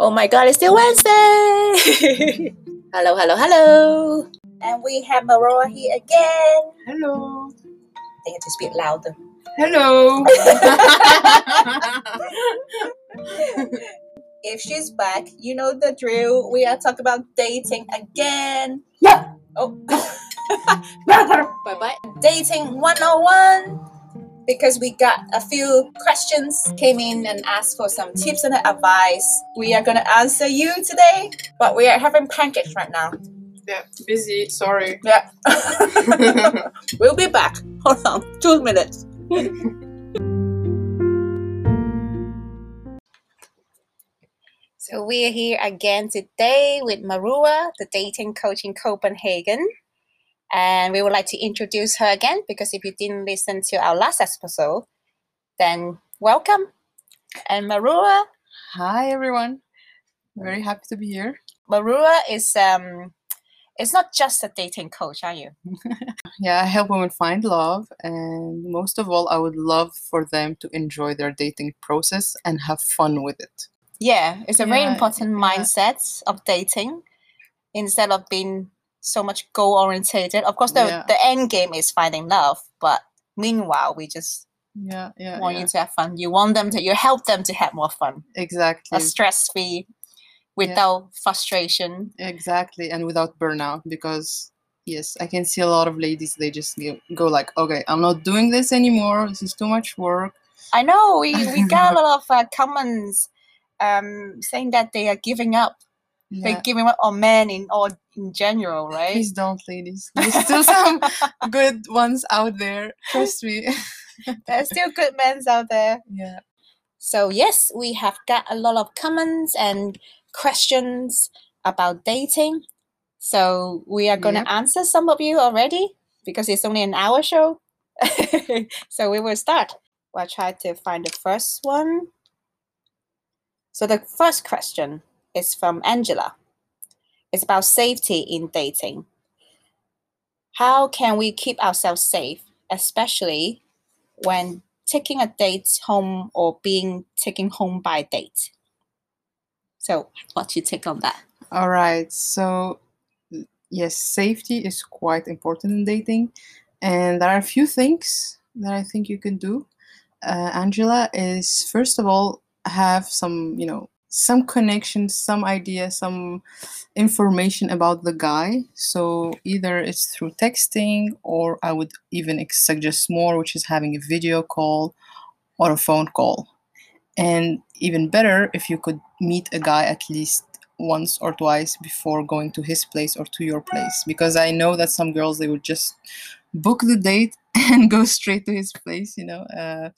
Oh my god, it's still Wednesday! hello, hello, hello! And we have Marua here again. Hello. They have to speak louder. Hello. if she's back, you know the drill. We are talking about dating again. Yeah. Oh. bye bye. Dating 101. Because we got a few questions came in and asked for some tips and advice. We are gonna answer you today, but we are having pancakes right now. yeah, busy. Sorry. Yeah. we'll be back. Hold on, two minutes. so we're here again today with Marua, the dating coach in Copenhagen. And we would like to introduce her again because if you didn't listen to our last episode, then welcome. And Marua, Hi everyone. Very happy to be here. Marua is um it's not just a dating coach, are you? Yeah, I help women find love, and most of all, I would love for them to enjoy their dating process and have fun with it. Yeah, it's a very important yeah. mindset of dating instead of being so much goal orientated. Of course, the, Yeah. the end game is finding love, but meanwhile, we just Yeah, yeah, want yeah. you to have fun. You want them to, you help them to have more fun, exactly, a stress free, without frustration. exactly, and without burnout. Because yes, I can see a lot of ladies. They just go- go like, "Okay, I'm not doing this anymore. This is too much work." I know we, we got a lot of uh, comments um, saying that they are giving up. Yeah. They're giving up on men in or in general, right? Please don't, ladies. There's still some good ones out there. Trust me. There's still good men out there. yeah. So, yes, we have got a lot of comments and questions about dating. So, we are going to Yep. answer some of you already because it's only an hour show. so, we will start. I'll try to find the first one. So, the first question is from Angela. It's about safety in dating. How can we keep ourselves safe, especially when taking a date home or being taken home by a date. So, what's your take on that? All right. So, yes, safety is quite important in dating. And there are a few things that I think you can do. Uh, Angela is, first of all, have some, you know, some connection, some idea, some information about the guy. So either it's through texting, or I would even suggest more, which is having a video call or a phone call. And even better if you could meet a guy at least once or twice before going to his place or to your place. Because I know that some girls they would just book the date and go straight to his place, you know. Uh,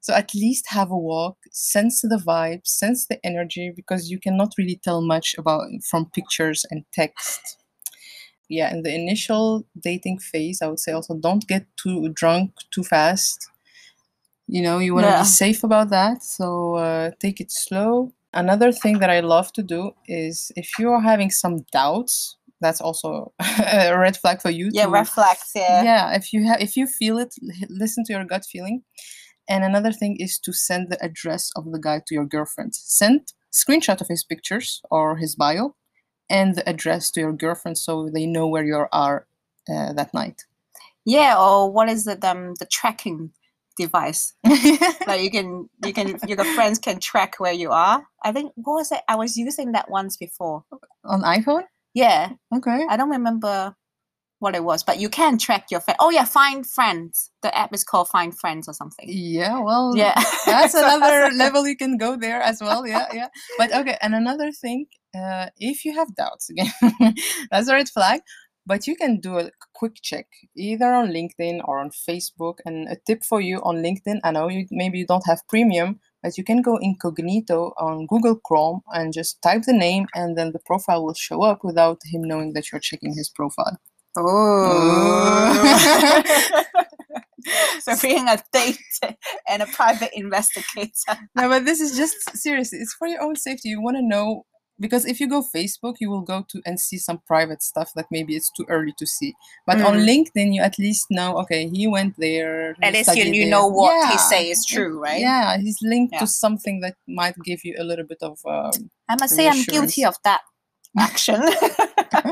so at least have a walk, sense the vibe, sense the energy, because you cannot really tell much about from pictures and text. Yeah, in the initial dating phase, I would say also don't get too drunk too fast. You know, you want to Yeah. be safe about that, so uh, take it slow. Another thing that I love to do is if you are having some doubts, that's also a red flag for you. Yeah, red flags. Yeah. yeah if you have if you feel it listen to your gut feeling and another thing is to send the address of the guy to your girlfriend send screenshot of his pictures or his bio and the address to your girlfriend so they know where you are uh, that night Yeah, or what is it? Um, the tracking device. like you can, you can, your friends can track where you are. I think what was it? I was using that once before. on iphone Yeah, okay I don't remember what it was, but you can track your friend. Oh yeah, Find Friends. The app is called Find Friends or something. yeah well Yeah, that's another level you can go there as well yeah yeah but okay and another thing uh, if you have doubts again that's a red flag but you can do a quick check either on linkedin or on facebook and a tip for you on linkedin i know you maybe you don't have premium but you can go incognito on google chrome and just type the name and then the profile will show up without him knowing that you're checking his profile Oh. so being a date and a private investigator. no but this is just seriously it's for your own safety you want to know because if you go Facebook, you will go to and see some private stuff that maybe it's too early to see. But on Mm. LinkedIn, you at least know. Okay, he went there. he At least you, you know what he say is true, right? Yeah, he's linked Yeah. to something that might give you a little bit of. Um, I must say I'm guilty of that action.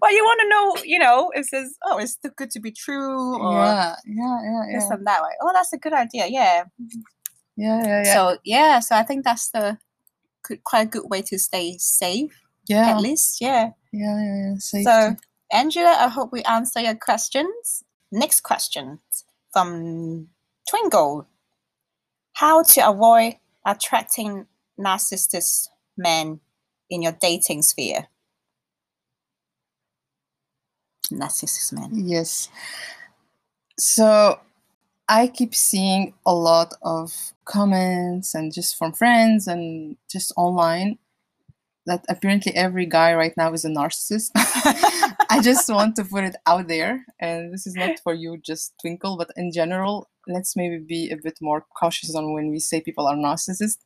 well, you want to know, you know, it says, oh, it's too good to be true or yeah, yeah, yeah, this and that. Oh, that's a good idea. Yeah. yeah, yeah, yeah. So yeah, so I think that's the quite a good way to stay safe yeah, at least. Yeah. yeah, yeah, yeah. Safety. So Angela, I hope we answer your questions. Next question from Twinkle: How to avoid attracting narcissist men in your dating sphere? Narcissist men. Yes. So I keep seeing a lot of comments and just from friends and just online that apparently every guy right now is a narcissist. I just want to put it out there, and this is not for you, just Twinkle, but in general, let's maybe be a bit more cautious on when we say people are narcissists.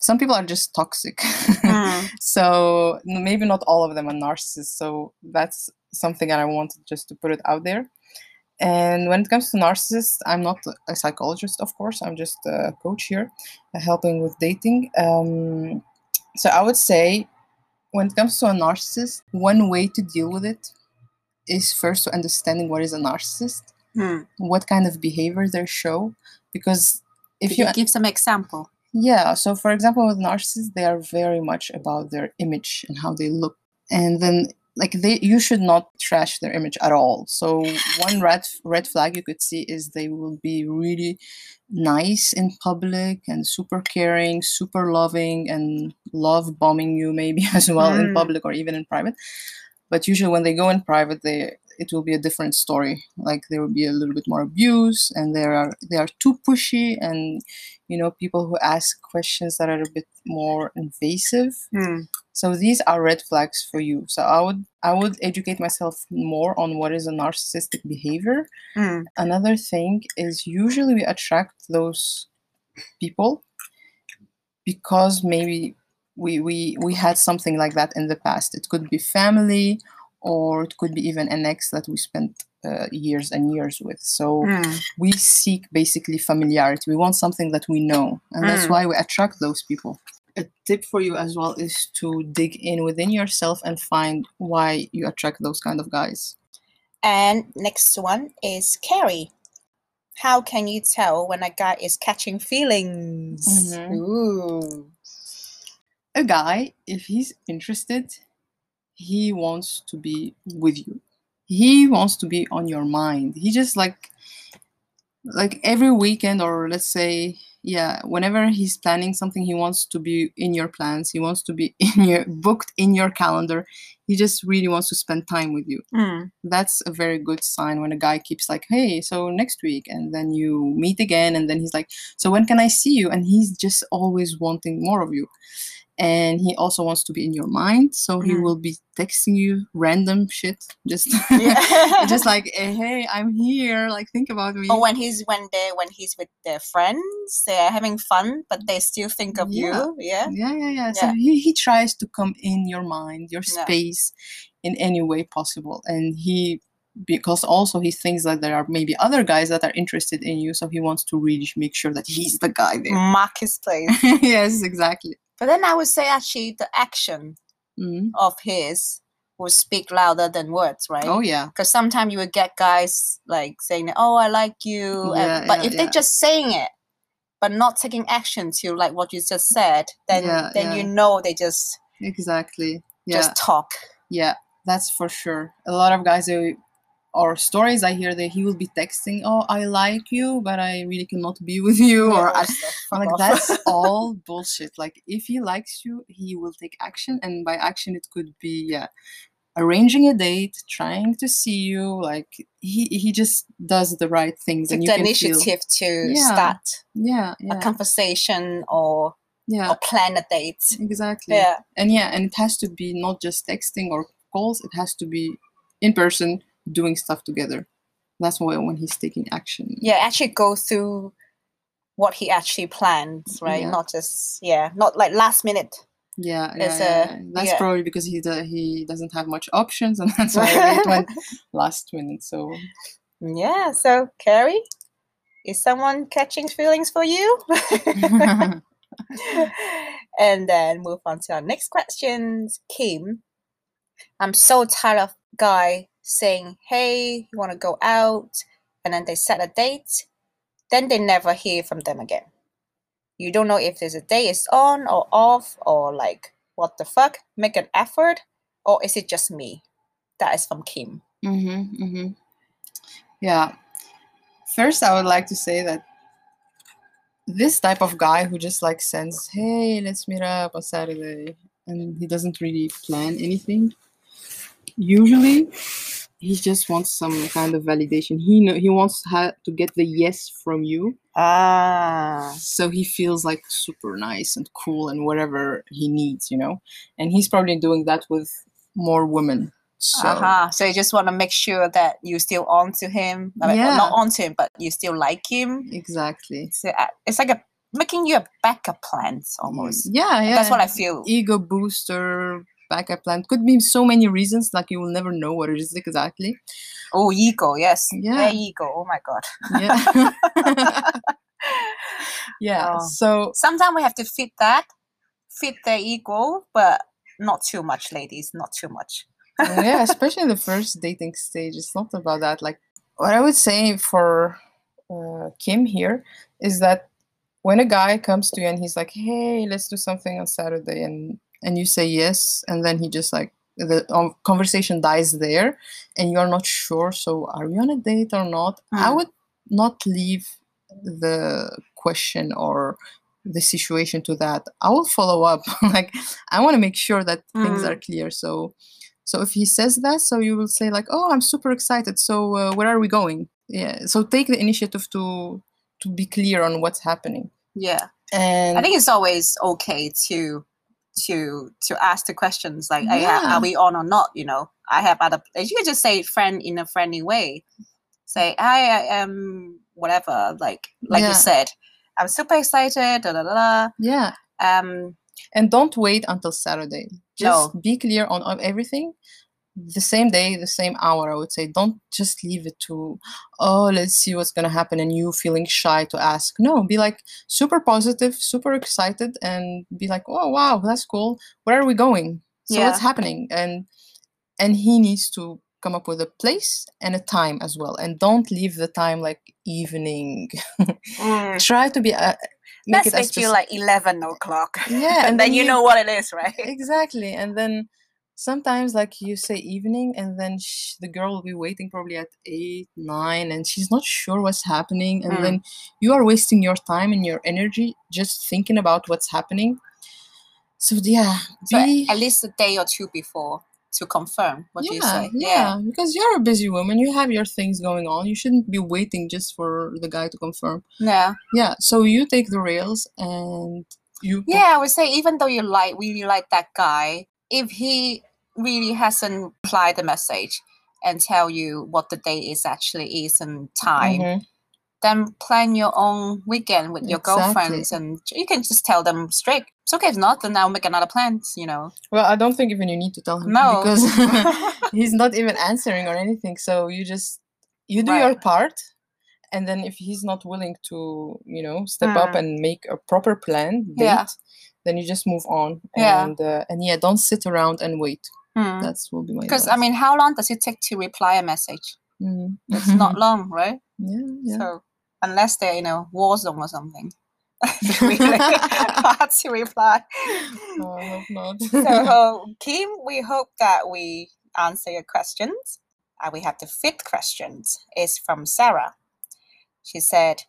Some people are just toxic. Mm, so maybe not all of them are narcissists so that's something that i wanted just to put it out there and when it comes to narcissists i'm not a psychologist of course i'm just a coach here uh, helping with dating um, so i would say when it comes to a narcissist one way to deal with it is first to understanding what is a narcissist mm. what kind of behavior they show because if Could you you give some example? yeah. So, for example, with narcissists, they are very much about their image and how they look, and then like they, you should not trash their image at all. So, one red red flag you could see is they will be really nice in public and super caring, super loving, and love bombing you maybe as well in Mm. public or even in private. But usually, when they go in private, they it will be a different story. Like there will be a little bit more abuse, and they are they are too pushy, and you know people who ask questions that are a bit more invasive. Mm. So these are red flags for you. So I would I would educate myself more on what is a narcissistic behavior. Mm. Another thing is usually we attract those people because maybe we we we had something like that in the past. It could be family or it could be even an ex that we spent uh, years and years with. So Mm. we seek basically familiarity. We want something that we know, and that's Mm. why we attract those people. A tip for you as well is to dig in within yourself and find why you attract those kind of guys. And next one is Carrie. How can you tell when a guy is catching feelings? Mhm. Ooh. A guy, if he's interested, he wants to be with you. He wants to be on your mind. He just like like every weekend or let's say yeah whenever he's planning something he wants to be in your plans he wants to be in your booked in your calendar he just really wants to spend time with you Mm. that's a very good sign when a guy keeps like hey so next week and then you meet again and then he's like so when can i see you and he's just always wanting more of you and he also wants to be in your mind so he Mhm. will be texting you random shit just Yeah. just like eh, hey i'm here like think about me or when he's when they when he's with their friends, they're having fun, but they still think of Yeah. you. Yeah. yeah yeah yeah so he, he tries to come in your mind your space in any way possible and he because also he thinks that there are maybe other guys that are interested in you so he wants to really make sure that he's the guy there Marketplace. yes exactly But then I would say actually the action Mhm. of his will speak louder than words, right? oh yeah Because sometimes you would get guys like saying, "Oh, I like you," and- but yeah, if they're just saying it, but not taking action to like what you just said, then Yeah, then yeah. you know they just exactly yeah just talk. yeah that's for sure a lot of guys they, or stories i hear that he will be texting oh i like you but i really cannot be with you or I. I'm like that's all bullshit like if he likes you he will take action and by action it could be yeah arranging a date trying to see you like he he just does the right things Take and you the can feel initiative to Yeah, start yeah a conversation or yeah or plan a date. exactly Yeah. and yeah and it has to be not just texting or calls it has to be in person doing stuff together that's why when he's taking action Yeah, actually go through what he actually plans, right? Yeah. Not just yeah, not like last minute Yeah, yeah, It's, yeah, uh. That's probably because he do- he doesn't have much options, and that's why it went last minute. So Yeah. So Carrie, is someone catching feelings for you? and then move on to our next questions. Kim, I'm so tired of guy saying, "Hey, you want to go out?" and then they set a date, then they never hear from them again. You don't know if there's a day is on or off or like what the fuck. Make an effort, or is it just me? That is from Kim. Mm-hmm, mm-hmm. Yeah. First, I would like to say that this type of guy who just like sends, "Hey, let's meet up on Saturday," and he doesn't really plan anything. Usually, he just wants some kind of validation. He know he wants to get the yes from you, Ah. so he feels like super nice and cool and whatever he needs, you know. And he's probably doing that with more women. So Uh-huh. So you just want to make sure that you're still on to him. I mean, well, not on to him, but you still like him. exactly. So uh, it's like a making you a backup plan almost. Yeah, yeah. That's what I feel. ego booster backup plan could be so many reasons like you will never know what it is exactly Oh, ego, yes. Yeah. Ego. Oh my god. yeah yeah Oh. so Sometimes we have to fit that, fit their ego, but not too much, ladies. Not too much. yeah especially in the first dating stage it's not about that like what i would say for uh, kim here is that when a guy comes to you and he's like hey let's do something on saturday and and you say yes and then he just like the um, conversation dies there and you're not sure so are we on a date or not i Mm. would not leave the question or the situation to that i will follow up like i want to make sure that things Mm. are clear so so if he says that so you will say like oh i'm super excited so uh, where are we going yeah so take the initiative to to be clear on what's happening Yeah. and I think it's always okay to to to ask the questions like "Hey, are- are we on or not? You know i have other you can just say friend in a friendly way. Say hi i am whatever like like Yeah. you said. I'm super excited da, da, da, da. yeah. Um and don't wait until saturday. Just No. be clear on on everything the same day the same hour i would say don't just leave it to oh let's see what's going to happen and you feeling shy to ask. No be like super positive super excited and be like oh wow that's cool. Where are we going? So what's happening? And and he needs to come up with a place and a time as well and don't leave the time like evening. Mm, try to be uh, make let's it as make you like 11 o'clock yeah and, then you know what it is right? Exactly and then sometimes like you say evening and then sh- the girl will be waiting probably at 8 9 and she's not sure what's happening and Mm. then you are wasting your time and your energy just thinking about what's happening. So yeah so at least a day or two before to confirm what yeah, you say yeah. because you're a busy woman you have your things going on you shouldn't be waiting just for the guy to confirm. Yeah. Yeah so you take the rails and you Yeah, I would say even though you like really like that guy, if he really hasn't replied the message and tell you what the date is actually is and time, Mhm. then plan your own weekend with your Exactly. girlfriends and you can just tell them straight. It's okay if not, then I'll make another plan, you know. Well, I don't think even you need to tell him No. because he's not even answering or anything. So you just you do your part, and then if he's not willing to, you know, step up Mm. and make a proper plan date, Yeah. then you just move on. Yeah. And uh, and yeah, don't sit around and wait. Hmm. That's will be my Because I mean, how long does it take to reply a message? Mm. It's not long, right? yeah, yeah. So unless they're in a war zone or something, really hard to reply. Oh, I hope not. so Kim, we hope that we answer your questions. Uh, we have the fifth questions. It's from Sarah. She said,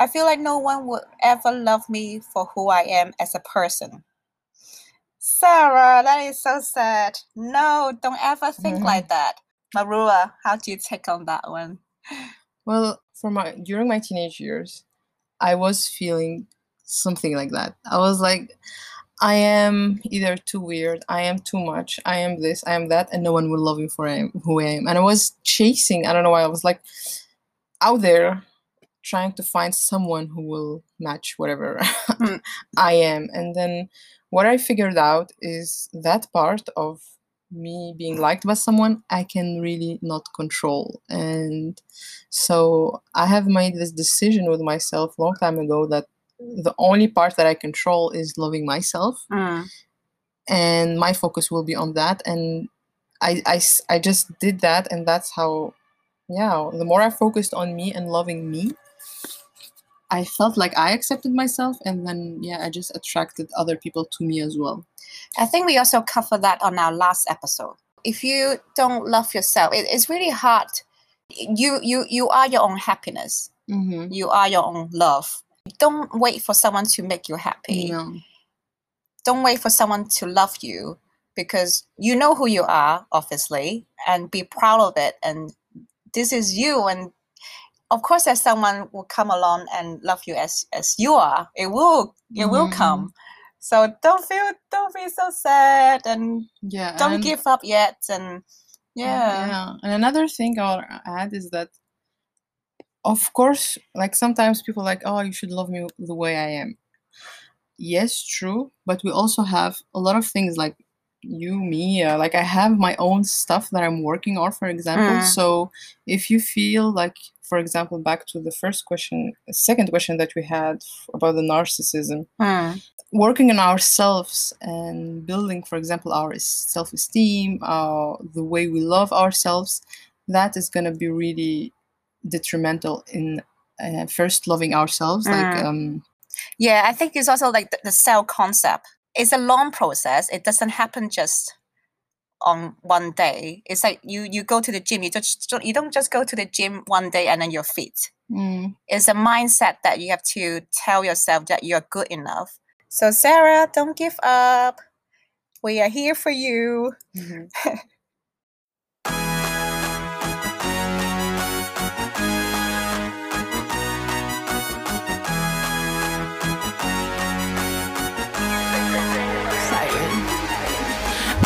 "I feel like no one would ever love me for who I am as a person." Sarah, that is so sad. No, don't ever think Mhm. like that. Marua, how do you take on that one? Well, for my during my teenage years, I was feeling something like that. I was like, I am either too weird, I am too much, I am this, I am that, and no one will love me for who I am. And I was chasing. I don't know why. I was like out there, trying to find someone who will match whatever. I am. And then what I figured out is that part of me being liked by someone I can really not control. And so I have made this decision with myself a long time ago that the only part that I control is loving myself Mm. and my focus will be on that and I, I, I just did that and that's how yeah the more i focused on me and loving me i felt like i accepted myself and then yeah i just attracted other people to me as well I think we also covered that on our last episode. If you don't love yourself, it, it's really hard. You you you are your own happiness. mm-hmm. You are your own love. Don't wait for someone to make you happy. no. Don't wait for someone to love you because you know who you are, obviously, and be proud of it. And this is you. And of course, that someone will come along and love you as as you are. It will it will Mhm, come. So don't feel don't be so sad and yeah don't and- give up yet and yeah, yeah and another thing i'll add is that of course like sometimes people like oh you should love me the way i am yes true but we also have a lot of things like you me uh, like i have my own stuff that i'm working on for example Mm. so if you feel like for example back to the first question second question that we had about the narcissism Mm, working on ourselves and building for example our self-esteem uh, the way we love ourselves that is going to be really detrimental in uh, first loving ourselves like Mm. um yeah i think it's also like the, the cell concept it's a long process. It doesn't happen just on one day. It's like you you go to the gym you just don't- you don't just go to the gym one day and then you're fit. Mm, it's a mindset that you have to tell yourself that you're good enough. So sarah don't give up. We are here for you. Mhm.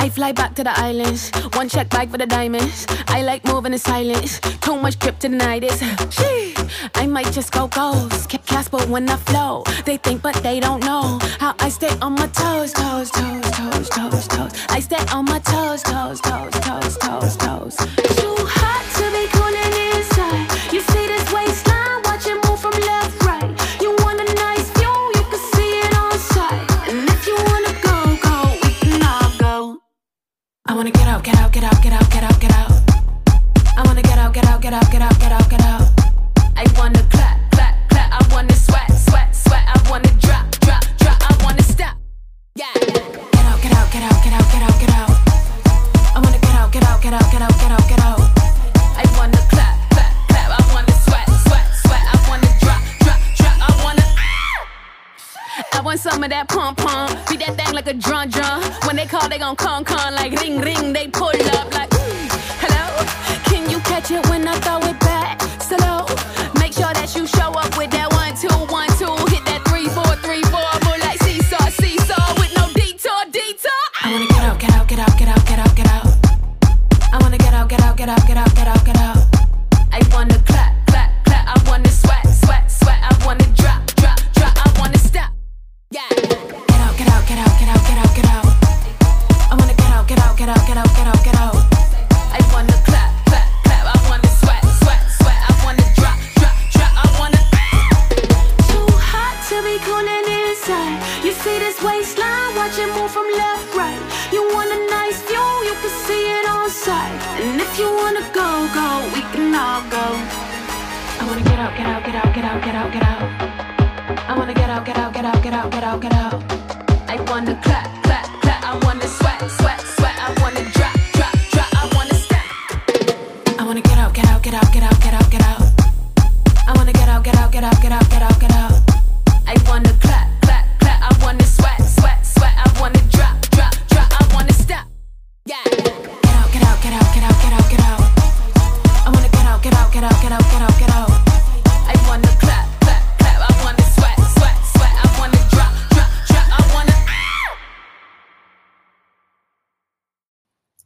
I fly back to the islands. One check bag for the diamonds. I like moving in silence. Too much drip to deny. Gee, I might just go ghost. Keep Casper when I flow. They think, but they don't know how I stay on my toes, toes, toes, toes, toes, toes. I stay on my toes, toes, toes, toes, toes, toes. Too hot to be cooling I wanna get out, get out, get out, get out, get out, get out. I wanna get out, get out, get out, get out, get out, get out. I wanna clap, clap, clap. I wanna sweat, sweat, sweat. I wanna drop, drop, drop. I wanna stop. Yeah. Get out, get out, get out, get out, get out, get out. I wanna get out, get out, get out, get out, get out, get out. I wanna clap, clap, clap. I wanna sweat, sweat, sweat. I wanna drop, drop, drop. I wanna. I want some of that pump pump. Beat that thing like a drum drum. When they call, they gon' come come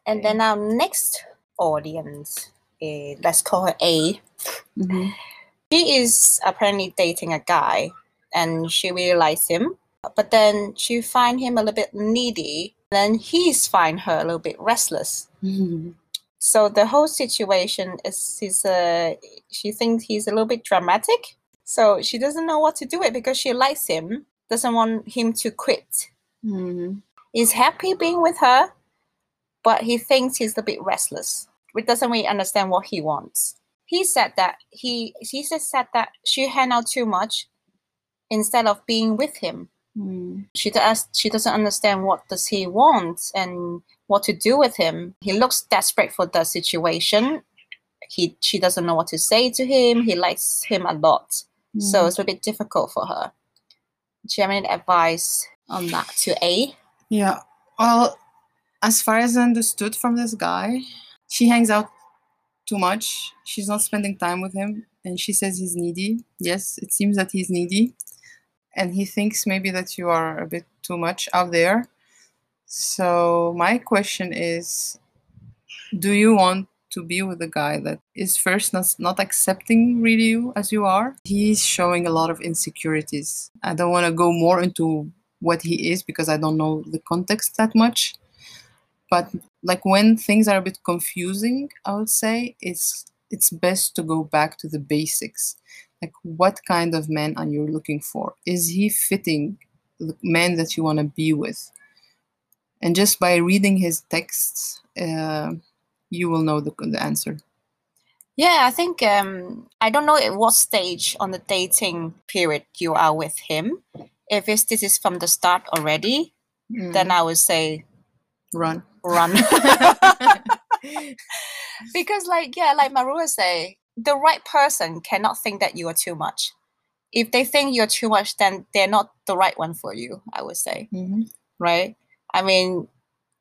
and then our next audience eh, let's call her a Mhm. She is apparently dating a guy and she really likes him. But then she find him a little bit needy. Then he's find her a little bit restless. Mhm. So the whole situation is is uh, she thinks he's a little bit dramatic. So she doesn't know what to do it because she likes him, doesn't want him to quit. Mhm. He's happy being with her, but he thinks he's a bit restless. He doesn't really understand what he wants. He said that he he just said that she hang out too much instead of being with him. Mhm. She does she doesn't understand what does he want and what to do with him. He looks desperate for the situation. He she doesn't know what to say to him. He likes him a lot. So Mhm. it's a bit difficult for her. Do you have any advice on that to A? Yeah. Well, as far as I understood from this guy, she hangs out too much. She's not spending time with him, and she says he's needy. Yes, it seems that he's needy, and he thinks maybe that you are a bit too much out there. So my question is, do you want to be with a guy that is first not, not accepting really you as you are? He's showing a lot of insecurities. I don't want to go more into what he is because I don't know the context that much. But like when things are a bit confusing, I would say it's it's best to go back to the basics. Like what kind of man are you looking for? Is he fitting the man that you want to be with? And just by reading his texts, uh, you will know the, the answer. Yeah, I think um, I don't know at what stage on the dating period you are with him. If this is from the start already, then I would say run. run. because, like, yeah, like Marua say, the right person cannot think that you are too much. If they think you're too much, then they're not the right one for you. I would say, Mhm. right? I mean,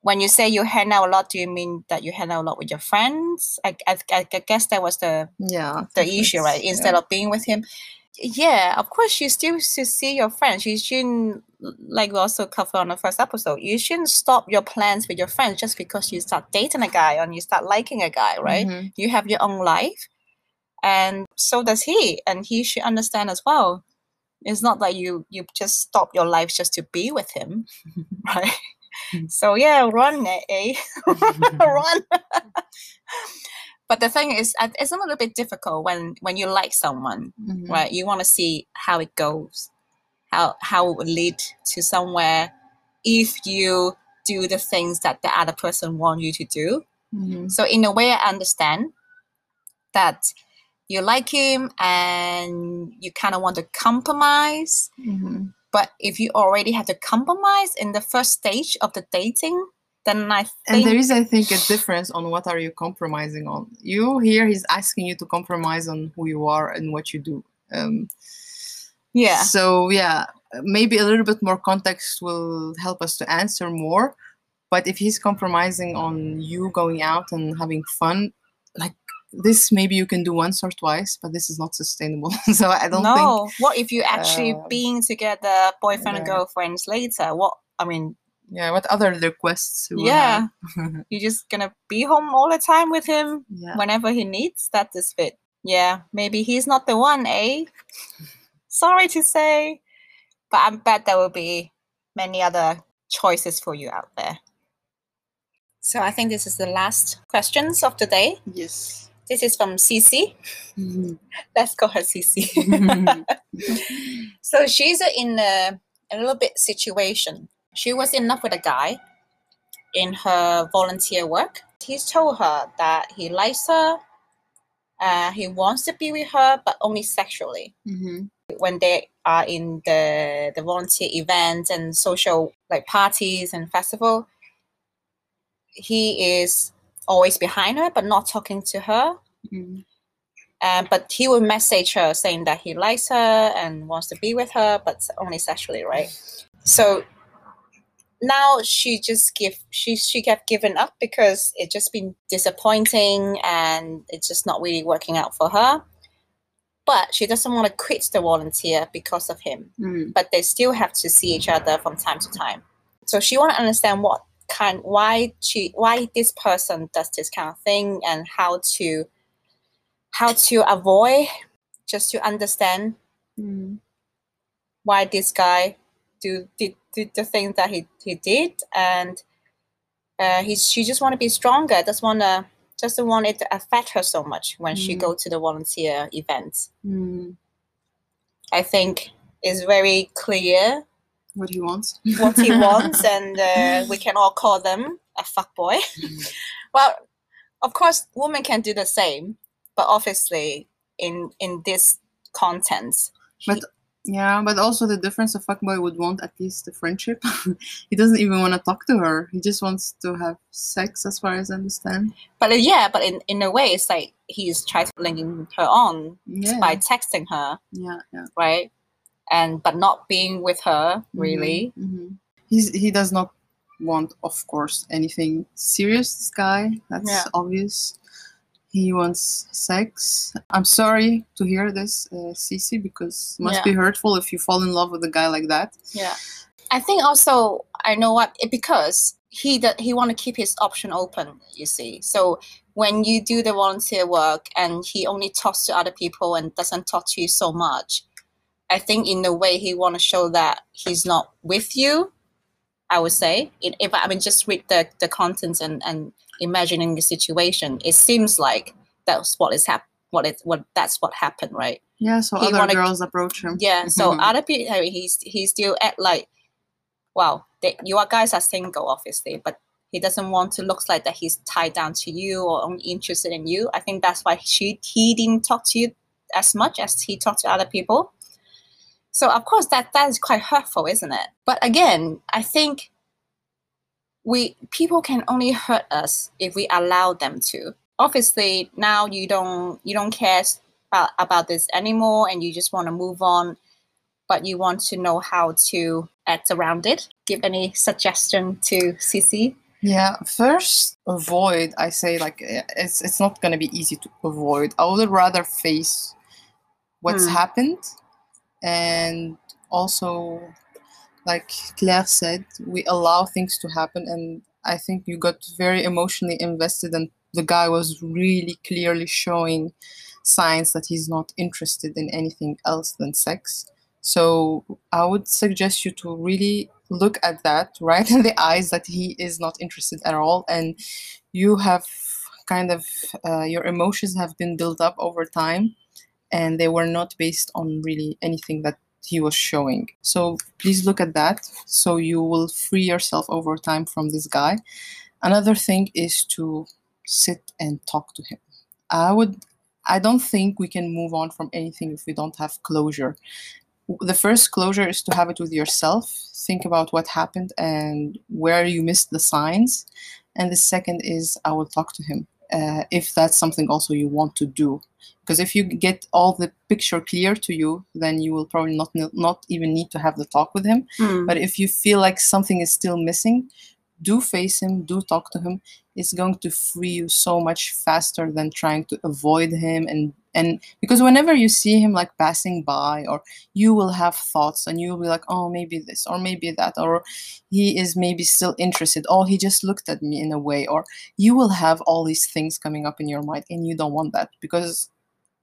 when you say you hang out a lot, do you mean that you hang out a lot with your friends? I, I, I guess that was the Yeah. the issue, right? Instead of being with him. Yeah, of course, you still should see your friends. You shouldn't, like we also covered on the first episode, you shouldn't stop your plans with your friends just because you start dating a guy and you start liking a guy, right? Mhm. You have your own life, and so does he, and he should understand as well. It's not that you you just stop your life just to be with him, right? so yeah, run, eh? eh? run. but the thing is, it's a little bit difficult when when you like someone, Mhm. right? You want to see how it goes, how how it would lead to somewhere if you do the things that the other person want you to do. Mhm. So in a way, I understand that you like him and you kind of want to compromise. Mhm. But if you already have to compromise in the first stage of the dating, then I think And there is, I think, a difference on what are you compromising on. You here, he's asking you to compromise on who you are and what you do. Um, yeah, So yeah, maybe a little bit more context will help us to answer more. But if he's compromising on you going out and having fun, like this, maybe you can do once or twice, but this is not sustainable. so I don't think. no. what if you actually uh, being together, boyfriend and girlfriends later? What I mean, Yeah. What other requests? yeah, you're just gonna be home all the time with him yeah. whenever he needs. That is fit. Yeah, maybe he's not the one, eh? Sorry to say, but I'm bet there will be many other choices for you out there. So I think this is the last questions of the day. Yes. This is from CC. Mhm. Let's call her CC. so she's in a, a little bit situation. She was in love with a guy in her volunteer work. He's told her that he likes her, uh, he wants to be with her, but only sexually. Mhm. When they are in the the volunteer events and social like parties and festival, he is always behind her but not talking to her. Mhm. Um, but he will message her saying that he likes her and wants to be with her, but only sexually, right? So now she just give she she kept giving up because it just been disappointing and it's just not really working out for her. But she doesn't want to quit the volunteer because of him. Mhm. But they still have to see each other from time to time. So she want to understand what kind why she why this person does this kind of thing and how to how to avoid just to understand Mm. why this guy do did, did the things that he, he did and uh, he she just want to be stronger doesn't want to doesn't want it to affect her so much when she Mm. go to the volunteer events Mm. i think it's very clear What he wants. what he wants and uh, we can all call them a fuck boy well of course women can do the same but obviously in in this contents But yeah, but also the difference a fuckboy would want at least a friendship. he doesn't even want to talk to her. He just wants to have sex, as far as I understand. But uh, yeah, but in, in a way, it's like he's trying to linking her on Yeah, by texting her, yeah, yeah. right? And but not being with her really. hmm He's he does not want, of course, anything serious. This guy, that's Yeah. obvious. He wants sex. I'm sorry to hear this, uh, Cece, because it must Yeah. be hurtful if you fall in love with a guy like that. Yeah, I think also I know what because he that he want to keep his option open. You see, so when you do the volunteer work and he only talks to other people and doesn't talk to you so much, I think in a way he want to show that he's not with you. I would say, if I mean just read the the contents and and imagining the situation, it seems like that's what is hap- what it what that's what happened, right? Yeah, so He other wanna- girls approach him. Yeah. So Mhm. other people, he's he's still at like, wow, they, you are guys are single, obviously, but he doesn't want to look like that he's tied down to you or only interested in you. I think that's why she he didn't talk to you as much as he talked to other people. So of course that that is quite hurtful, isn't it? But again, I think we people can only hurt us if we allow them to. Obviously, now you don't you don't care about, about this anymore and you just want to move on, but you want to know how to act around it. Give any suggestion to Cici? Yeah, first avoid. I say like eh, it's it's not gonna be easy to avoid. I would rather face what's Hmm. happened, and also, like Claire said, we allow things to happen, and I think you got very emotionally invested, and the guy was really clearly showing signs that he's not interested in anything else than sex. So I would suggest you to really look at that right in the eyes that he is not interested at all, and you have kind of uh, your emotions have been built up over time, and they were not based on really anything that he was showing. So please look at that, so you will free yourself over time from this guy. Another thing is to sit and talk to him. I would I don't think we can move on from anything if we don't have closure. The first closure is to have it with yourself. Think about what happened and where you missed the signs. And the second is I will talk to him uh, if that's something also you want to do. Because if you get all the picture clear to you, then you will probably not not even need to have the talk with him. But if you feel like something is still missing, do face him, do talk to him. It's going to free you so much faster than trying to avoid him and and because whenever you see him like passing by or you will have thoughts and you'll be like oh maybe this or maybe that or he is maybe still interested oh he just looked at me in a way or you will have all these things coming up in your mind and you don't want that because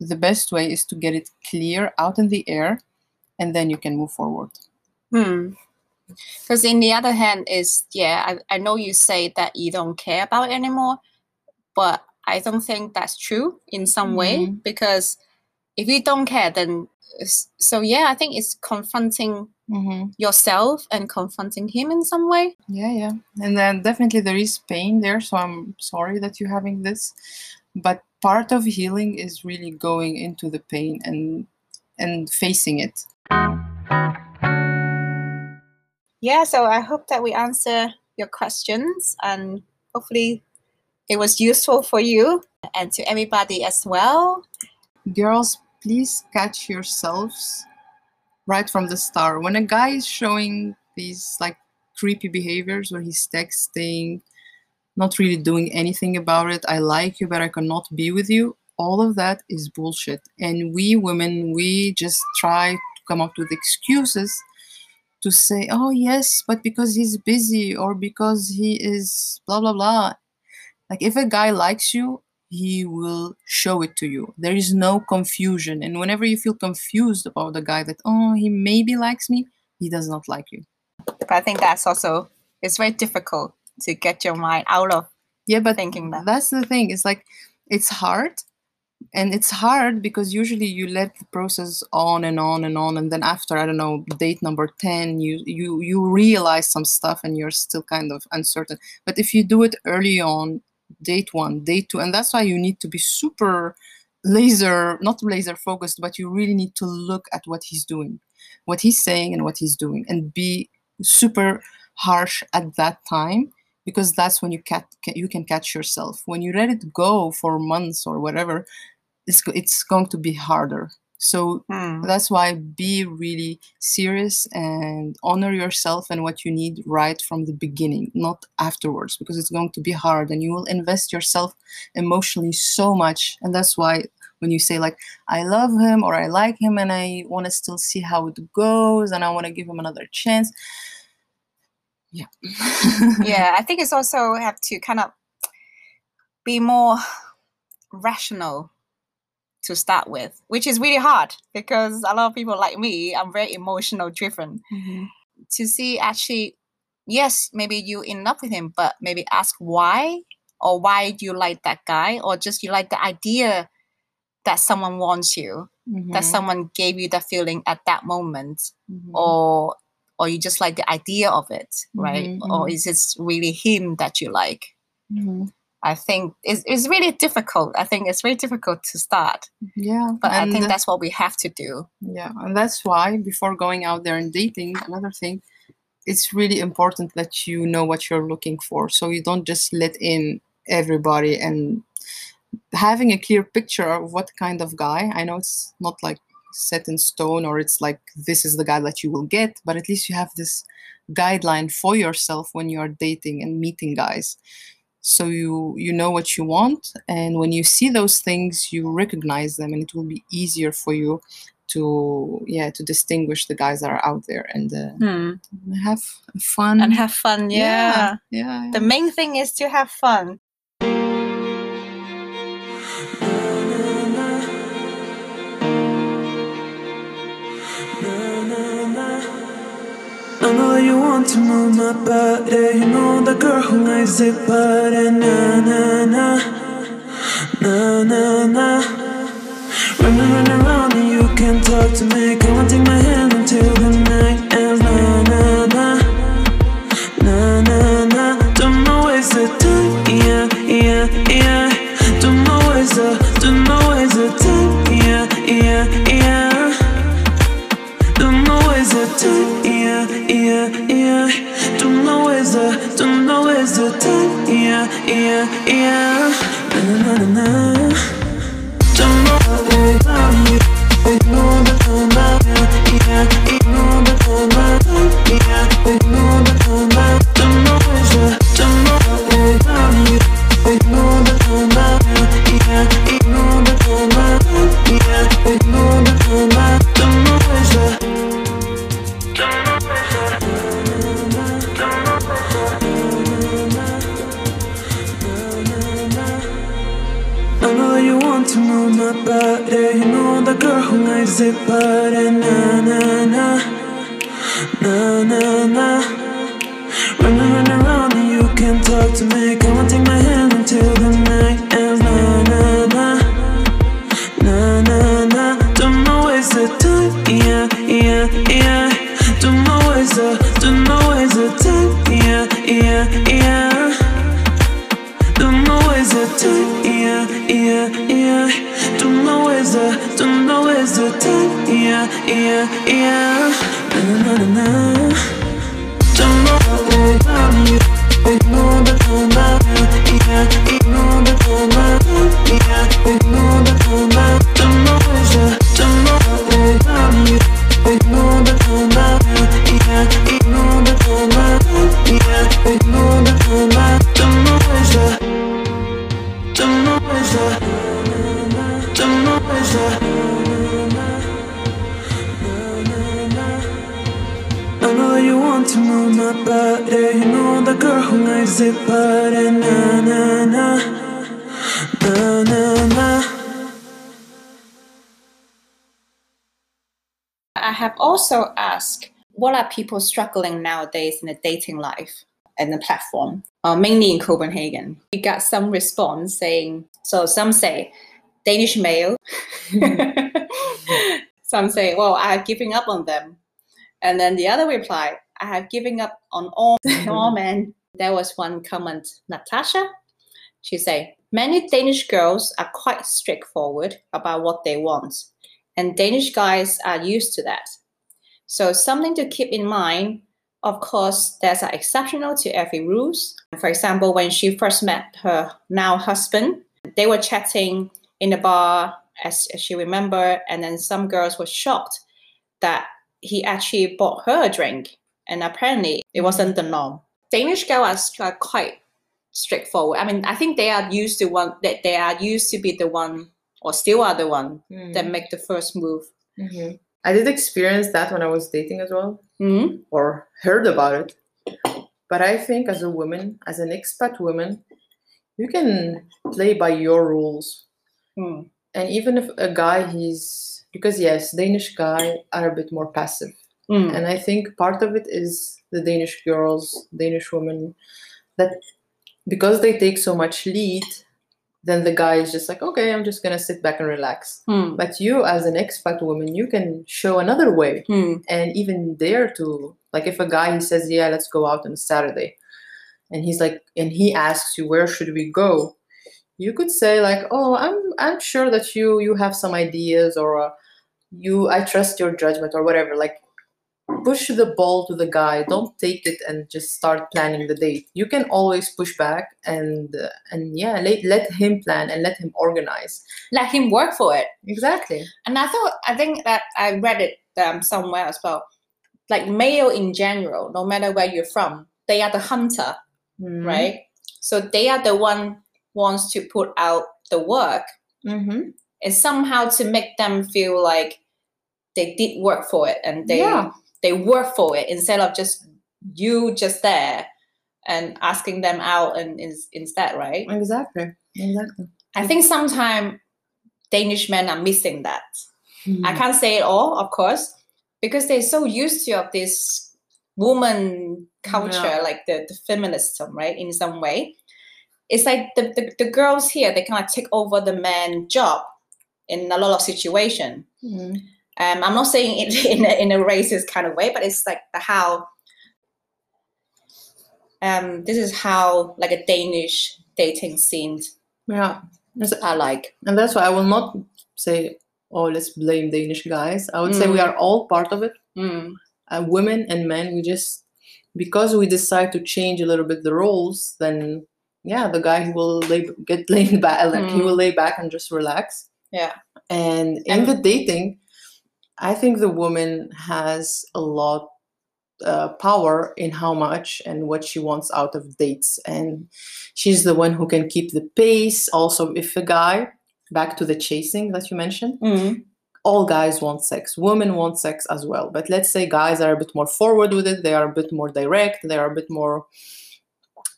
the best way is to get it clear out in the air and then you can move forward Hmm. Because in the other hand is yeah, I, I know you say that you don't care about it anymore, but I don't think that's true in some way Mhm. because if you don't care, then so yeah, I think it's confronting mm-hmm. yourself and confronting him in some way. Yeah, yeah. And then definitely there is pain there, so I'm sorry that you're having this. But part of healing is really going into the pain and and facing it. Yeah, so I hope that we answer your questions and hopefully it was useful for you and to everybody as well. Girls, please catch yourselves right from the start. When a guy is showing these like creepy behaviors where he's texting, not really doing anything about it, I like you, but I cannot be with you, all of that is bullshit. And we women, we just try to come up with excuses to say, oh, yes, but because he's busy or because he is blah, blah, blah. Like, if a guy likes you, he will show it to you. There is no confusion. And whenever you feel confused about the guy that, oh, he maybe likes me, he does not like you. But I think that's also it's very difficult to get your mind out of Yeah, but thinking that. that's the thing. It's like it's hard. And it's hard because usually you let the process on and on and on, and then after I don't know date number ten, you you you realize some stuff and you're still kind of uncertain. But if you do it early on, date one, date two, and that's why you need to be super laser, not laser focused, but you really need to look at what he's doing, what he's saying, and what he's doing, and be super harsh at that time because that's when you cat ca- you can catch yourself. When you let it go for months or whatever, it's it's going to be harder. So Hmm. that's why be really serious and honor yourself and what you need right from the beginning, not afterwards, because it's going to be hard and you will invest yourself emotionally so much. And that's why when you say, like, I love him or I like him and I want to still see how it goes and I want to give him another chance. Yeah. yeah, I think it's also have to kind of be more rational to start with, which is really hard because a lot of people like me, I'm very emotional driven. Mhm. To see actually, yes, maybe you in love with him, but maybe ask why or why do you like that guy or just you like the idea that someone wants you, that Mhm. someone gave you that feeling at that moment Mhm. or or you just like the idea of it, right? Mhm, Or is it really him that you like? Mhm. I think it's, it's really difficult. I think it's very difficult to start, Yeah. but I think that's what we have to do. Yeah, and that's why before going out there and dating, another thing, it's really important that you know what you're looking for. So you don't just let in everybody and having a clear picture of what kind of guy. I know it's not like set in stone or it's like this is the guy that you will get, but at least you have this guideline for yourself when you are dating and meeting guys. So you you know what you want and when you see those things you recognize them and it will be easier for you to yeah to distinguish the guys that are out there and uh, have fun And have fun. Yeah. yeah, The main thing is to have fun. I know you want to move my body. You know the girl who likes it, but na na na na na na. Running, running around and you can't talk to me. Come on, take my hand until the night ends. Na na na na yeah, yeah. Na na na na na. It, but na na na na na na. Running, running around and you can't talk to me. Come on, take my hand people struggling nowadays in the dating life and the platform, uh, mainly in Copenhagen. We got some response saying, so some say Danish male, some say, well, I have giving up on them. And then the other reply, I have given up on all, all men. There was one comment, Natasha. She say, many Danish girls are quite straightforward about what they want, and Danish guys are used to that. So something to keep in mind. Of course, there's an exceptional to every rules. For example, when she first met her now husband, they were chatting in a bar, as, as she remember, and then some girls were shocked that he actually bought her a drink, and apparently it wasn't the norm. Danish girls are quite straightforward. I mean, I think they are used to one that they are used to be the one, or still are the one that make the first move. Mm-hmm. I did experience that when I was dating as well, Mhm. or heard about it. But I think as a woman, as an expat woman, you can play by your rules. Mm. And even if a guy he's because yes, Danish guy are a bit more passive. Mm. And I think part of it is the Danish girls, Danish women, that because they take so much lead, then the guy is just like, okay, I'm just gonna sit back and relax. Mm. But you, as an expat woman, you can show another way Mm. and even dare to, like, if a guy he says, yeah, let's go out on Saturday, and he's like, and he asks you, where should we go? You could say like, oh, I'm I'm sure that you you have some ideas or uh, you I trust your judgment or whatever. Like, push the ball to the guy. Don't take it and just start planning the date. You can always push back and uh, and yeah, let, let him plan and let him organize. Let him work for it. Exactly. And I thought, I think that I read it um, somewhere as well. Like male in general, no matter where you're from, they are the hunter, Mm-hmm. right? So they are the one wants to put out the work, Mm-hmm. and somehow to make them feel like they did work for it and they Yeah. They work for it instead of just you just there and asking them out and is instead, right? Exactly. Exactly. I think sometimes Danish men are missing that. Mm-hmm. I can't say it all, of course, because they're so used to of this woman culture, Yeah. like the, the feminism, right? In some way, it's like the, the, the girls here they kind of take over the man job in a lot of situation. Mhm. Um, I'm not saying it in a, in a racist kind of way, but it's like the how. Um, this is how like a Danish dating scene Yeah. Are like. And that's why I will not say, oh, let's blame Danish guys. I would say we Mm. are all part of it. Mm, Uh, women and men, we just, because we decide to change a little bit the roles, then yeah, the guy will lay, get laid back, like he Mm. will lay back and just relax. yeah. And in And- the dating, I think the woman has a lot uh, power in how much and what she wants out of dates, and she's the one who can keep the pace. Also, if a guy, back to the chasing that you mentioned, Mm, all guys want sex, women want sex as well. But let's say guys are a bit more forward with it; they are a bit more direct, they are a bit more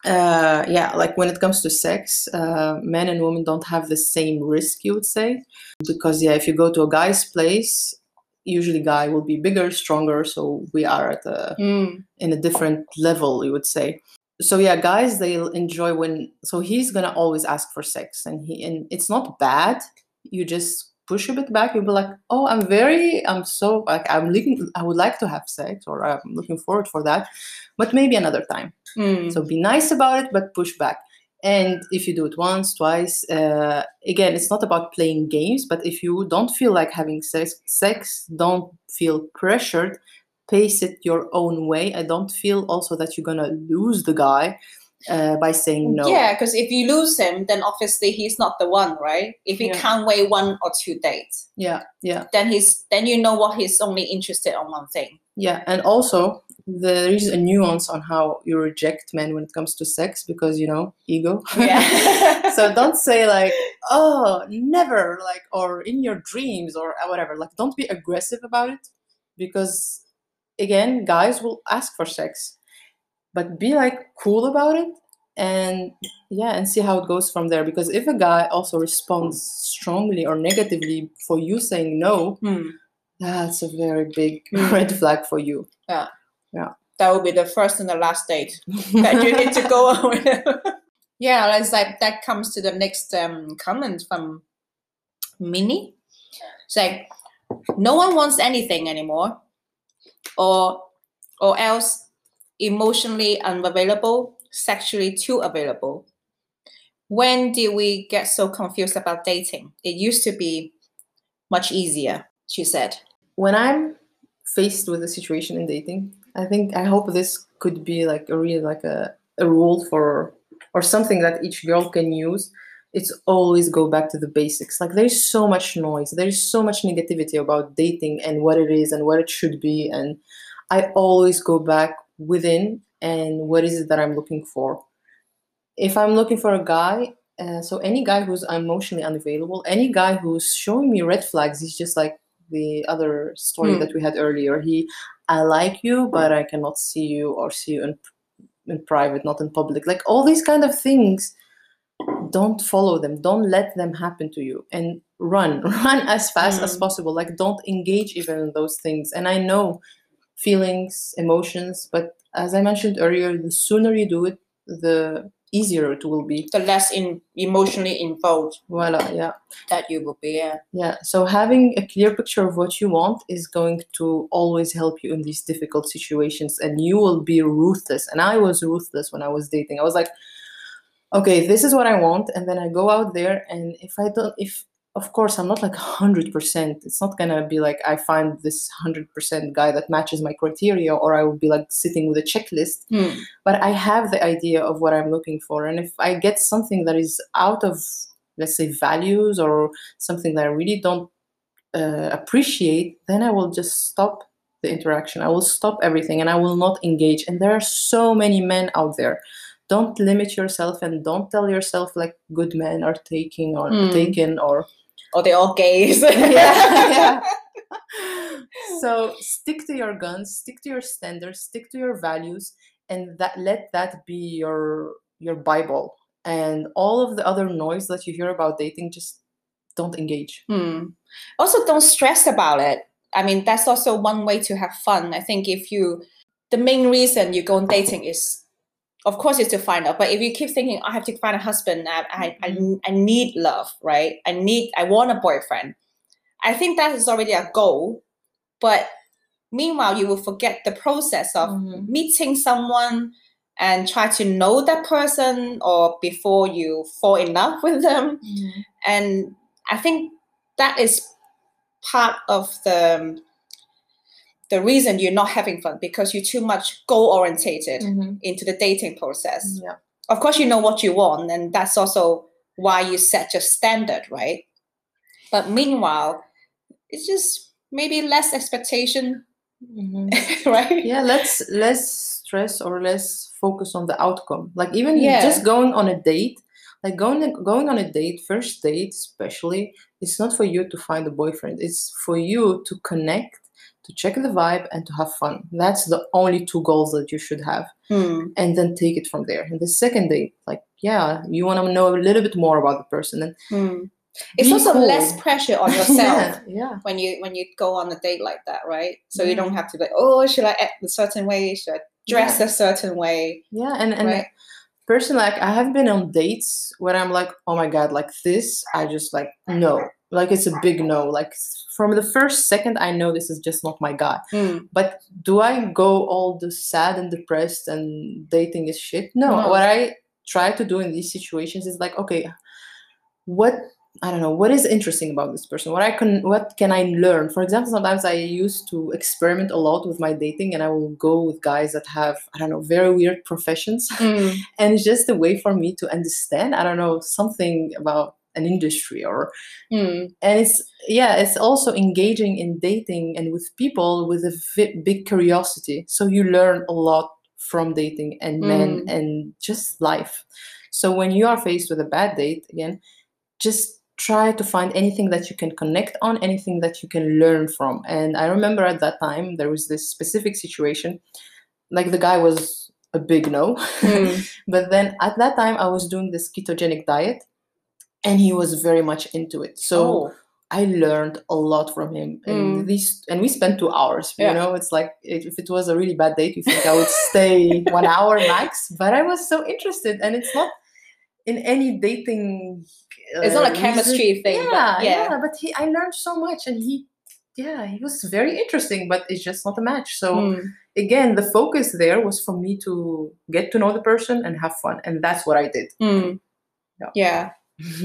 uh yeah like when it comes to sex uh men and women don't have the same risk you would say. Because yeah if you go to a guy's place usually guy will be bigger stronger so we are at a mm, in a different level you would say so yeah guys they'll enjoy when so he's gonna always ask for sex and he and it's not bad you just push a bit back you'll be like oh i'm very i'm so like i'm looking i would like to have sex or i'm looking forward for that but maybe another time mm. so be nice about it, but push back. And if you do it once, twice, uh, again, it's not about playing games. But if you don't feel like having sex, sex, don't feel pressured. Pace it your own way. I don't feel also that you're gonna lose the guy uh, by saying no. Yeah, because if you lose him, then obviously he's not the one, right? If he Yeah. can't wait one or two dates, yeah, yeah, then he's then you know what he's only interested on one thing. Yeah. And also, there is a nuance on how you reject men when it comes to sex because you know ego. Yeah. so don't say like oh never like or in your dreams or whatever like don't be aggressive about it because again guys will ask for sex but be like cool about it and yeah and see how it goes from there because if a guy also responds strongly or negatively for you saying no Hmm. That's a very big Mm. red flag for you. Yeah. Yeah. That will be the first and the last date that you need to go on with. yeah, it's like that comes to the next um, comment from Minnie. It's like no one wants anything anymore, or or else emotionally unavailable, sexually too available. When did we get so confused about dating? It used to be much easier, she said. When I'm faced with a situation in dating, I think I hope this could be like a real like a, a rule for or something that each girl can use. It's always go back to the basics. Like there's so much noise, there's so much negativity about dating and what it is and what it should be. And I always go back within and what is it that I'm looking for. If I'm looking for a guy, uh, so any guy who's emotionally unavailable, any guy who's showing me red flags, he's just like the other story Hmm. that we had earlier. He, I like you, but I cannot see you or see you in in private, not in public. Like all these kind of things, don't follow them. Don't let them happen to you, and run, run as fast as Mm. possible. Like don't engage even in those things. And I know feelings, emotions, but as I mentioned earlier, the sooner you do it, the easier it will be. The less in emotionally involved Voila, yeah. that you will be. Yeah. Yeah, so having a clear picture of what you want is going to always help you in these difficult situations, and you will be ruthless. And I was ruthless when I was dating. I was like, okay, this is what I want, and then I go out there, and if I don't, if of course I'm not like hundred percent, it's not gonna be like I find this hundred percent guy that matches my criteria, or I will be like sitting with a checklist Hmm. but I have the idea of what I'm looking for. And if I get something that is out of, let's say, values or something that I really don't uh, appreciate, then I will just stop the interaction. I will stop everything and I will not engage. And there are so many men out there. Don't limit yourself and don't tell yourself like good men are taking or Mm. taken or Or they're all gays. yeah, yeah. so stick to your guns stick to your standards stick to your values and that let that be your your bible and all of the other noise that you hear about dating just don't engage Hmm. Also, don't stress about it. I mean, that's also one way to have fun. I think if you, the main reason you go on dating is, of course, it's to find out. But if you keep thinking, I have to find a husband, I, I, I, mm-hmm. I need love, right? I need, I want a boyfriend. I think that is already a goal. But meanwhile, you will forget the process of Mhm. meeting someone and try to know that person or before you fall in love with them mm-hmm. and i think that is part of the um, the reason you're not having fun because you're too much goal orientated Mhm. into the dating process yeah of course you know what you want and that's also why you set your standard right but meanwhile it's just maybe less expectation Mhm. right yeah let's less stress or less focus on the outcome like even Yeah. just going on a date like going going on a date first date especially it's not for you to find a boyfriend it's for you to connect to check the vibe and to have fun that's the only two goals that you should have Hmm. and then take it from there and the second date like yeah you want to know a little bit more about the person and Hmm. it's also less pressure on yourself yeah, yeah when you when you go on a date like that, right? So you don't have to be like, oh, should I act a certain way? Should I dress Yeah. a certain way? yeah and and right? personally like i have been on dates where i'm like oh my god like this i just like no like it's a big no. Like from the first second i know this is just not my guy. Mm. but do i go all the sad and depressed and dating is shit? No. No. what i try to do in these situations is like okay what i don't know what is interesting about this person? What i can what can i learn? For example sometimes i used to experiment a lot with my dating and i will go with guys that have i don't know very weird professions. Mm. and it's just a way for me to understand i don't know something about an industry or Mm. and it's yeah it's also engaging in dating and with people with a big curiosity so you learn a lot from dating and men Mm. and just life so when you are faced with a bad date again just try to find anything that you can connect on anything that you can learn from and i remember at that time there was this specific situation like the guy was a big no Mm. but then at that time, I was doing this ketogenic diet, and he was very much into it. So oh. I learned a lot from him, and Mm. these and we spent two hours. Yeah. You know, it's like if it was a really bad date, you think I would stay one hour max, but I was so interested, and it's not in any dating. It's not a uh, reason- chemistry thing, Yeah, but yeah. yeah, but he, I learned so much, and he, yeah, he was very interesting, but it's just not a match. So Mm. again, the focus there was for me to get to know the person and have fun, and that's what I did. Mm. Yeah. Yeah.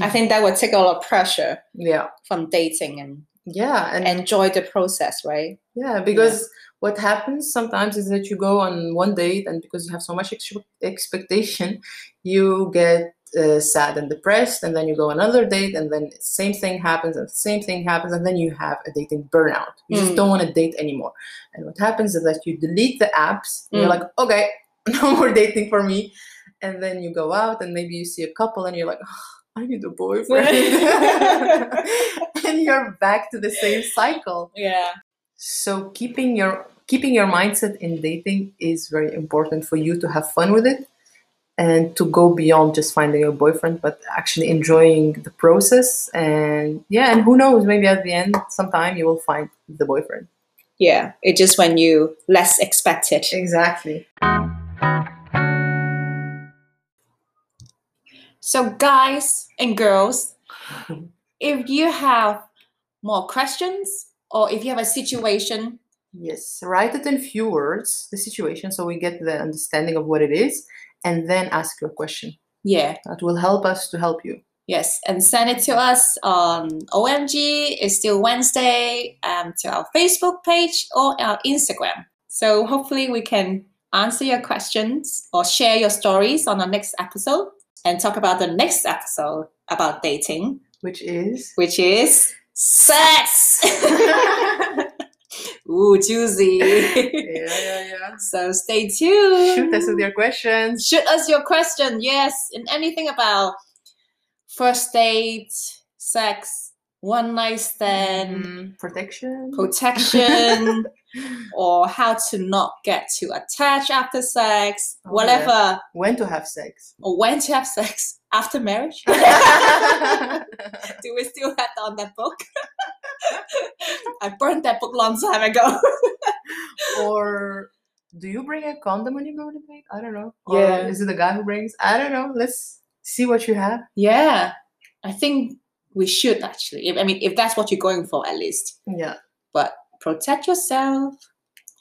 I think that would take a lot of pressure Yeah, from dating and yeah, and enjoy the process, right? Yeah, because what happens sometimes is that you go on one date, and because you have so much ex- expectation, you get uh, sad and depressed, and then you go another date, and then same thing happens, and same thing happens, and then you have a dating burnout. You just Mm. don't want to date anymore. And what happens is that you delete the apps, and you're Mm. like, okay, no more dating for me. And then you go out, and maybe you see a couple, and you're like, "Oh, I need a boyfriend. and you're back to the same cycle. Yeah. So keeping your keeping your mindset in dating is very important for you to have fun with it and to go beyond just finding a boyfriend but actually enjoying the process and yeah and who knows maybe at the end sometime you will find the boyfriend Yeah. It's just when you less expect it. exactly So, guys and girls, if you have more questions or if you have a situation, yes write it in few words the situation so we get the understanding of what it is and then ask your question. Yeah, that will help us to help you. Yes, and send it to us on OMG, it's still Wednesday, um, to our Facebook page or our Instagram. So, hopefully, we can answer your questions or share your stories on our next episode and talk about the next episode about dating, which is which is sex. Ooh, juicy. yeah yeah yeah So stay tuned. shoot us with your questions Shoot us your question. Yes, and anything about first date, sex, one night stand, Mm, protection protection, or how to not get too attached after sex, Oh, whatever, when to have sex or when to have sex after marriage. Do we still have that on that book? I burned that book long time ago. or do you bring a condom when you go to date? I don't know. Yeah. Or is it the guy who brings? I don't know. Let's see what you have. yeah, I think we should actually. If, I mean, if that's what you're going for, at least. Yeah. But protect yourself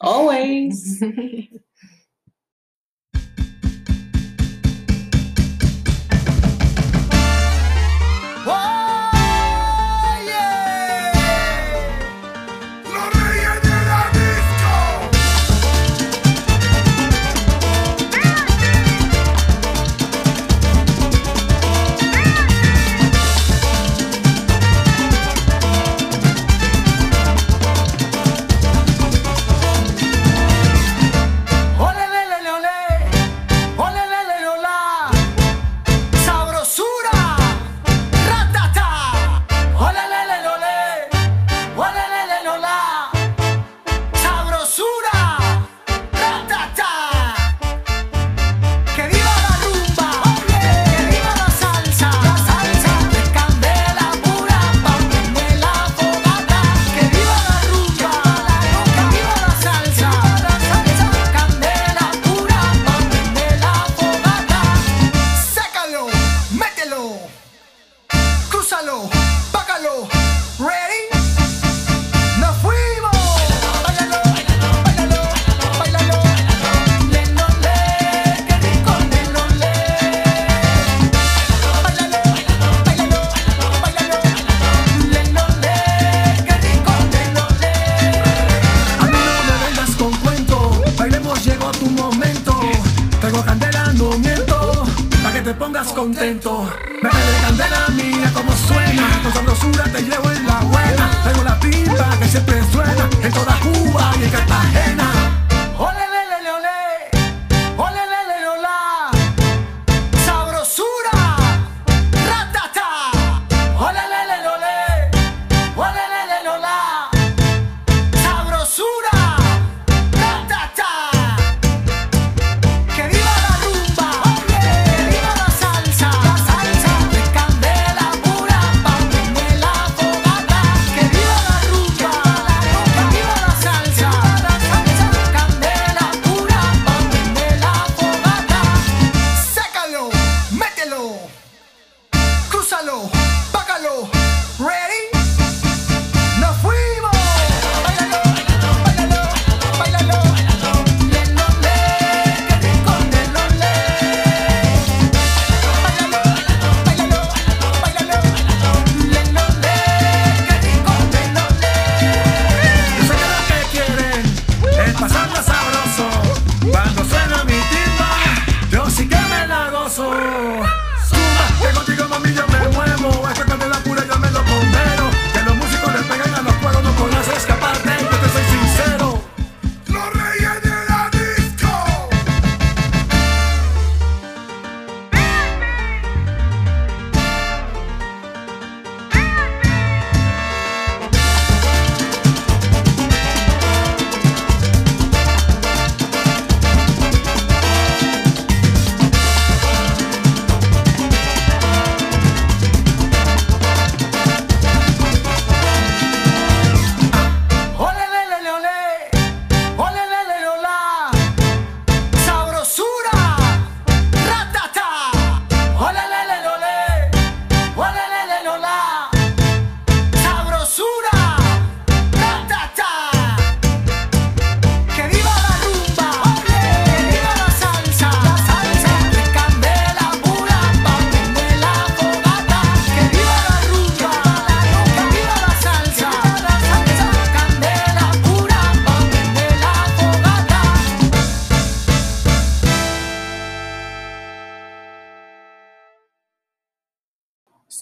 always.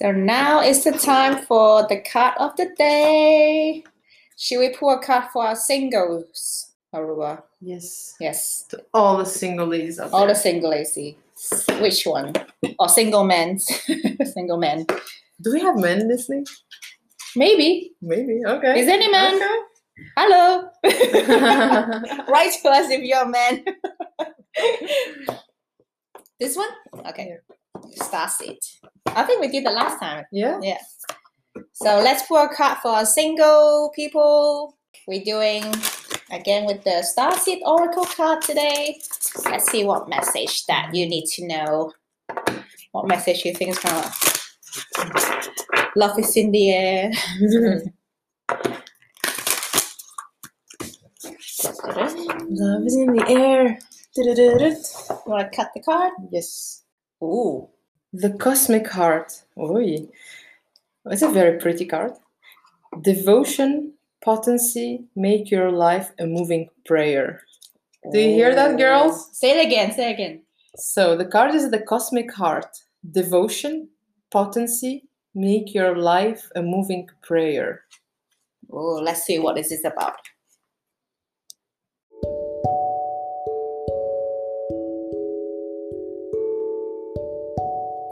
So now is the time for the card of the day. Should we pull a card for our singles, Marua? Yes. Yes, To all the out all the there. ladies. Which one? Or single men? single men. Do we have men listening? Maybe. Maybe. Okay. Is any man? Hello. Write to us if you're a man. this one? Okay. Star seed. I think we did the last time. yeah. Yeah. So let's pull a card for our single people. We're doing again with the star seed oracle card today. Let's see what message that you need to know. What message you think is gonna love is in the air. Love is in the air. You wanna cut the card? Yes. Ooh. The Cosmic Heart. Oi. It's a very pretty card. Devotion, potency, make your life a moving prayer. Do you hear that, girls? Oh. Say it again, say it again. So the card is the Cosmic Heart. Devotion, potency, make your life a moving prayer. Oh, let's see what this is about.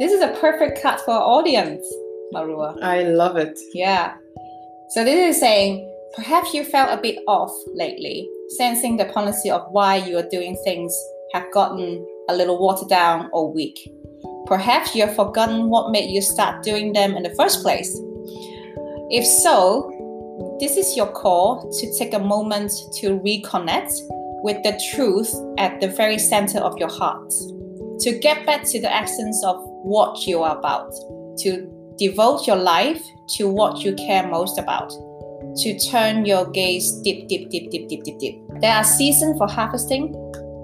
This is a perfect cut for our audience, Marua. I love it. Yeah. So this is saying perhaps you felt a bit off lately, sensing the policy of why you are doing things have gotten a little watered down or weak. Perhaps you have forgotten what made you start doing them in the first place. If so, this is your call to take a moment to reconnect with the truth at the very center of your heart, to get back to the essence of what you are about, to devote your life to what you care most about, to turn your gaze deep, deep, deep, deep, deep, deep, deep. There are seasons for harvesting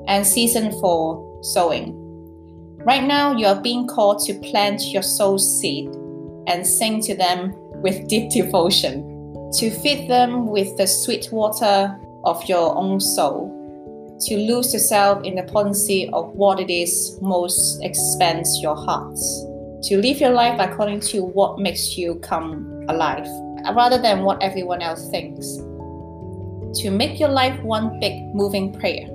and season for sowing. Right now, you are being called to plant your soul seed and sing to them with deep devotion, to feed them with the sweet water of your own soul, to lose yourself in the potency of what it is most expands your hearts, to live your life according to what makes you come alive, rather than what everyone else thinks, to make your life one big moving prayer.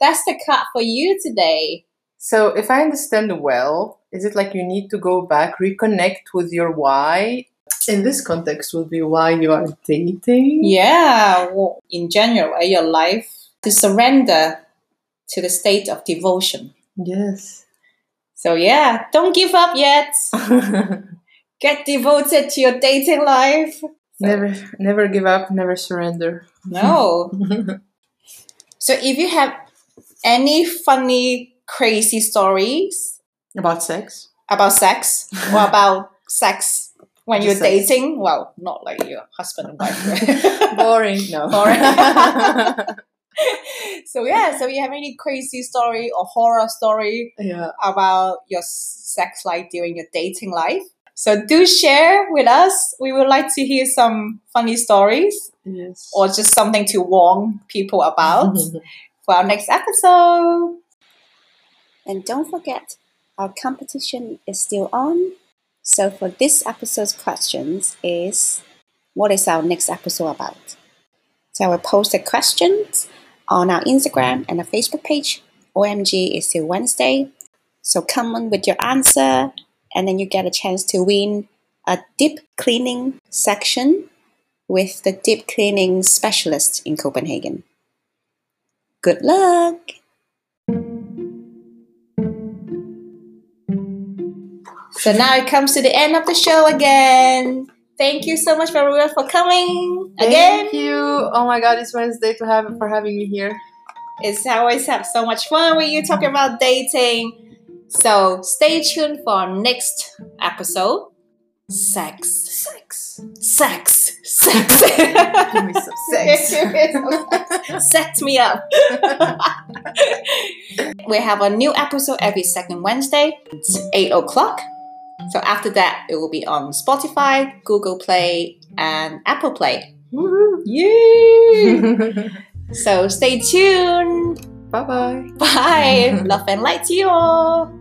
That's the cut for you today. So, if I understand well, is it like you need to go back, reconnect with your why? In this context, would be why you are dating. Yeah, well, in general, eh, your life to surrender to the state of devotion. Yes. So, yeah, don't give up yet. Get devoted to your dating life. never, never give up, never surrender. No. so, if you have any funny, crazy stories About sex. about sex or about sex when you're Just dating, well, not like your husband and wife. Boring. No. Boring. so yeah, so you have any crazy story or horror story yeah. about your sex life during your dating life? So do share with us. We would like to hear some funny stories Yes. or just something to warn people about for our next episode. And don't forget, our competition is still on. So for this episode's questions is what is our next episode about? So I will post the questions on our Instagram and our Facebook page. OMG is still Wednesday. So come on with your answer and then you get a chance to win a deep cleaning section with the deep cleaning specialist in Copenhagen. Good luck! So now it comes to the end of the show again. Thank you so much, Marua, for coming again. Thank you. Oh my God, it's Wednesday to have for having me here. It's always have so much fun with you talking about dating. So stay tuned for our next episode. Sex. Sex. Sex. Sex. Give me some sex. Give me some sex. Set me up. we have a new episode every second Wednesday. It's 8 o'clock. So after that, it will be on Spotify, Google Play, and Apple Play. Woohoo. Yay! so stay tuned. bye bye. Bye. Love and light to you all.